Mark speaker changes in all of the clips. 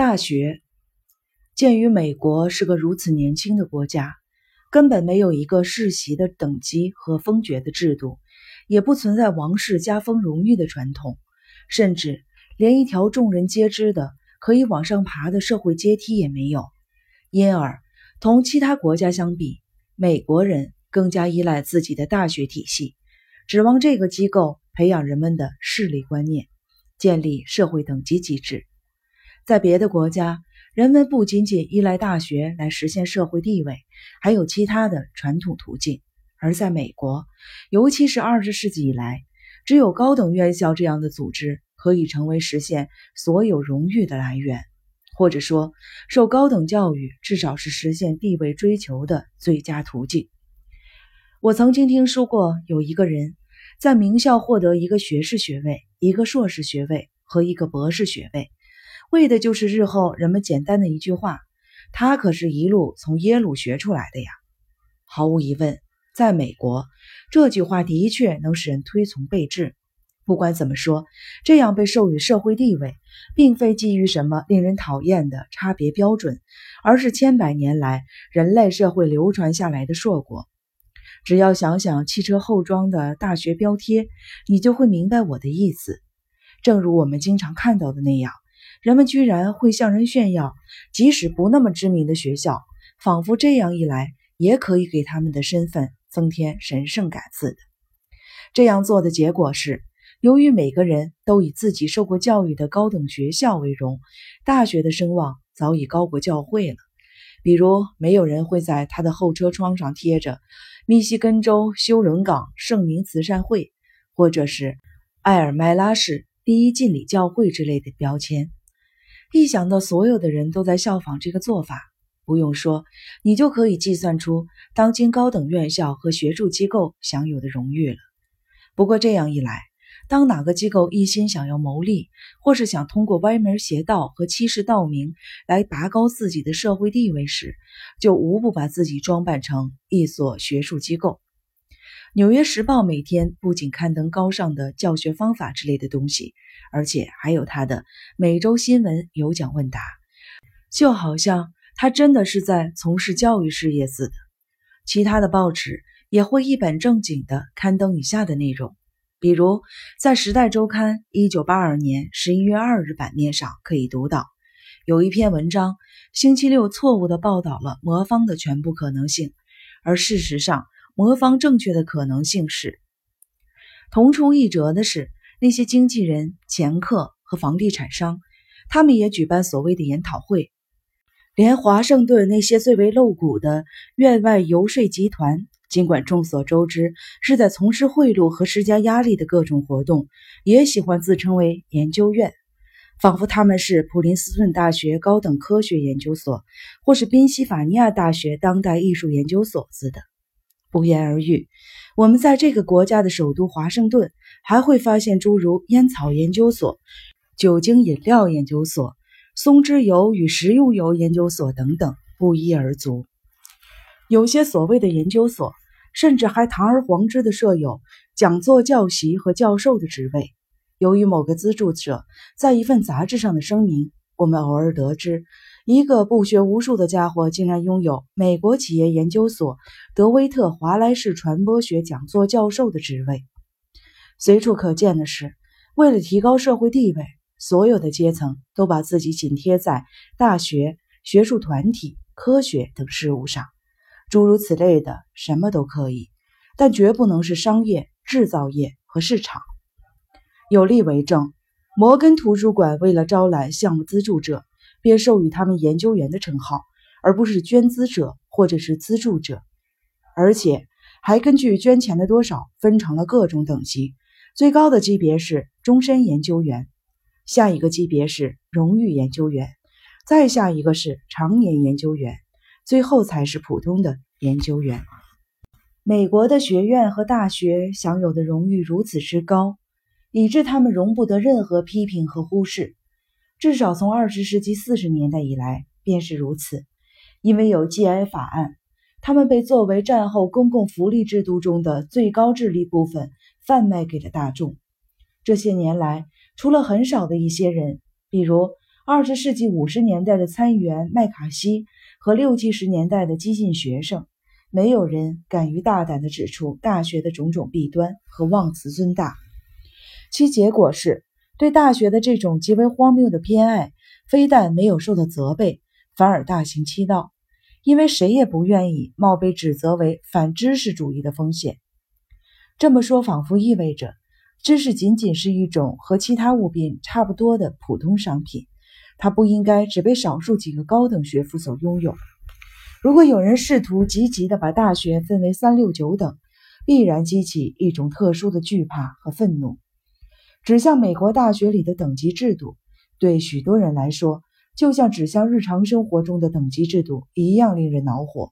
Speaker 1: 大学。鉴于美国是个如此年轻的国家，根本没有一个世袭的等级和封爵的制度，也不存在王室加封荣誉的传统，甚至连一条众人皆知的可以往上爬的社会阶梯也没有。因而，同其他国家相比，美国人更加依赖自己的大学体系，指望这个机构培养人们的势力观念，建立社会等级机制。在别的国家，人们不仅仅依赖大学来实现社会地位，还有其他的传统途径。而在美国，尤其是二十世纪以来，只有高等院校这样的组织可以成为实现所有荣誉的来源。或者说，受高等教育至少是实现地位追求的最佳途径。我曾经听说过，有一个人在名校获得一个学士学位、一个硕士学位和一个博士学位，为的就是日后人们简单的一句话：“他可是一路从耶鲁学出来的呀。”毫无疑问，在美国，这句话的确能使人推崇备至。不管怎么说，这样被授予社会地位，并非基于什么令人讨厌的差别标准，而是千百年来人类社会流传下来的硕果。只要想想汽车后装的大学标贴，你就会明白我的意思。正如我们经常看到的那样，人们居然会向人炫耀，即使不那么知名的学校，仿佛这样一来也可以给他们的身份增添神圣感似的。这样做的结果是。由于每个人都以自己受过教育的高等学校为荣，大学的声望早已高过教会了。比如，没有人会在他的后车窗上贴着“密西根州休伦港圣名慈善会”或者是“埃尔麦拉市第一敬礼教会”之类的标签。一想到所有的人都在效仿这个做法，不用说，你就可以计算出当今高等院校和学术机构享有的荣誉了。不过，这样一来，当哪个机构一心想要牟利，或是想通过歪门邪道和欺世盗名来拔高自己的社会地位时，就无不把自己装扮成一所学术机构。《纽约时报》每天不仅刊登高尚的教学方法之类的东西，而且还有他的每周新闻有奖问答，就好像他真的是在从事教育事业似的。其他的报纸也会一本正经地刊登以下的内容。比如，在《时代周刊》一九八二年十一月二日版面上可以读到，有一篇文章，星期六错误地报道了魔方的全部可能性，而事实上，魔方正确的可能性是。同出一辙的是，那些经纪人、掮客和房地产商，他们也举办所谓的研讨会，连华盛顿那些最为露骨的院外游说集团。尽管众所周知是在从事贿赂和施加压力的各种活动，也喜欢自称为研究院，仿佛他们是普林斯顿大学高等科学研究所，或是宾夕法尼亚大学当代艺术研究所似的。不言而喻，我们在这个国家的首都华盛顿还会发现诸如烟草研究所、酒精饮料研究所、松脂油与食用油研究所等等，不一而足。有些所谓的研究所。甚至还堂而皇之的设有讲座教习和教授的职位。由于某个资助者在一份杂志上的声明，我们偶尔得知，一个不学无术的家伙竟然拥有美国企业研究所德威特华莱士传播学讲座教授的职位。随处可见的是，为了提高社会地位，所有的阶层都把自己紧贴在大学、学术团体、科学等事务上。诸如此类的什么都可以，但绝不能是商业、制造业和市场。有例为证：摩根图书馆为了招揽项目资助者，便授予他们研究员的称号，而不是捐资者或者是资助者，而且还根据捐钱的多少分成了各种等级。最高的级别是终身研究员，下一个级别是荣誉研究员，再下一个是常年研究员。最后才是普通的研究员。美国的学院和大学享有的荣誉如此之高，以致他们容不得任何批评和忽视。至少从二十世纪四十年代以来便是如此。因为有 GI 法案，他们被作为战后公共福利制度中的最高智力部分贩卖给了大众。这些年来，除了很少的一些人，比如。二十世纪五十年代的参议员麦卡锡和六七十年代的激进学生，没有人敢于大胆地指出大学的种种弊端和妄自尊大。其结果是，对大学的这种极为荒谬的偏爱，非但没有受到责备，反而大行其道。因为谁也不愿意冒被指责为反知识主义的风险。这么说，仿佛意味着知识仅仅是一种和其他物品差不多的普通商品，它不应该只被少数几个高等学府所拥有。如果有人试图积极地把大学分为三六九等，必然激起一种特殊的惧怕和愤怒。指向美国大学里的等级制度，对许多人来说。就像指向日常生活中的等级制度一样令人恼火。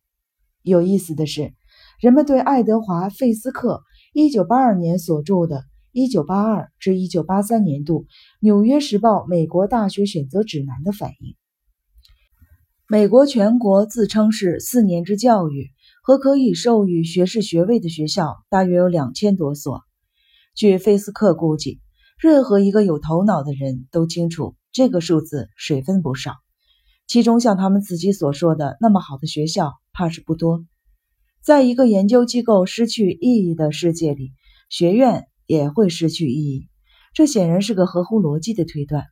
Speaker 1: 有意思的是，人们对爱德华·费斯克1982年所著的《1982至1983年度纽约时报美国大学选择指南》的反应。美国全国自称是四年制教育和可以授予学士学位的学校大约有两千多所。据费斯克估计，任何一个有头脑的人都清楚。这个数字水分不少，其中像他们自己所说的那么好的学校，怕是不多。在一个研究机构失去意义的世界里，学院也会失去意义。这显然是个合乎逻辑的推断。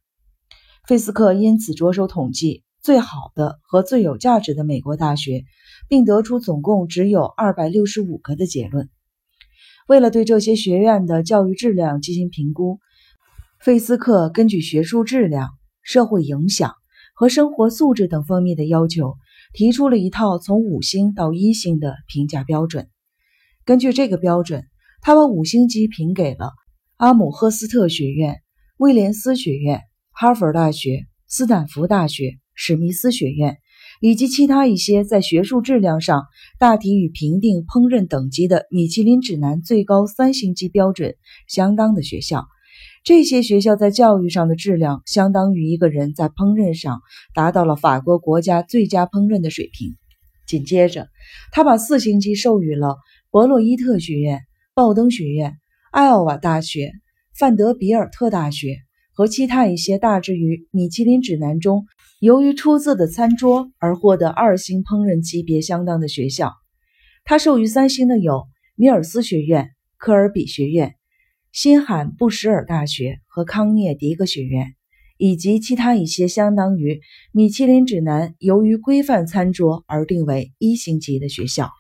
Speaker 1: 费斯克因此着手统计最好的和最有价值的美国大学，并得出总共只有二百六十五个的结论。为了对这些学院的教育质量进行评估。费斯克根据学术质量、社会影响和生活素质等方面的要求，提出了一套从五星到一星的评价标准。根据这个标准，他把五星级评给了阿姆赫斯特学院、威廉斯学院、哈佛大学、斯坦福大学、史密斯学院以及其他一些在学术质量上大体与评定烹饪等级的米其林指南最高三星级标准相当的学校。这些学校在教育上的质量，相当于一个人在烹饪上达到了法国国家最佳烹饪的水平。紧接着，他把四星级授予了伯洛伊特学院、鲍登学院、艾奥瓦大学、范德比尔特大学和其他一些大致于米其林指南中由于出色的餐桌而获得二星烹饪级别相当的学校。他授予三星的有米尔斯学院、科尔比学院。新罕布什尔大学和康涅狄格学院，以及其他一些相当于米其林指南由于规范餐桌而定为一星级的学校。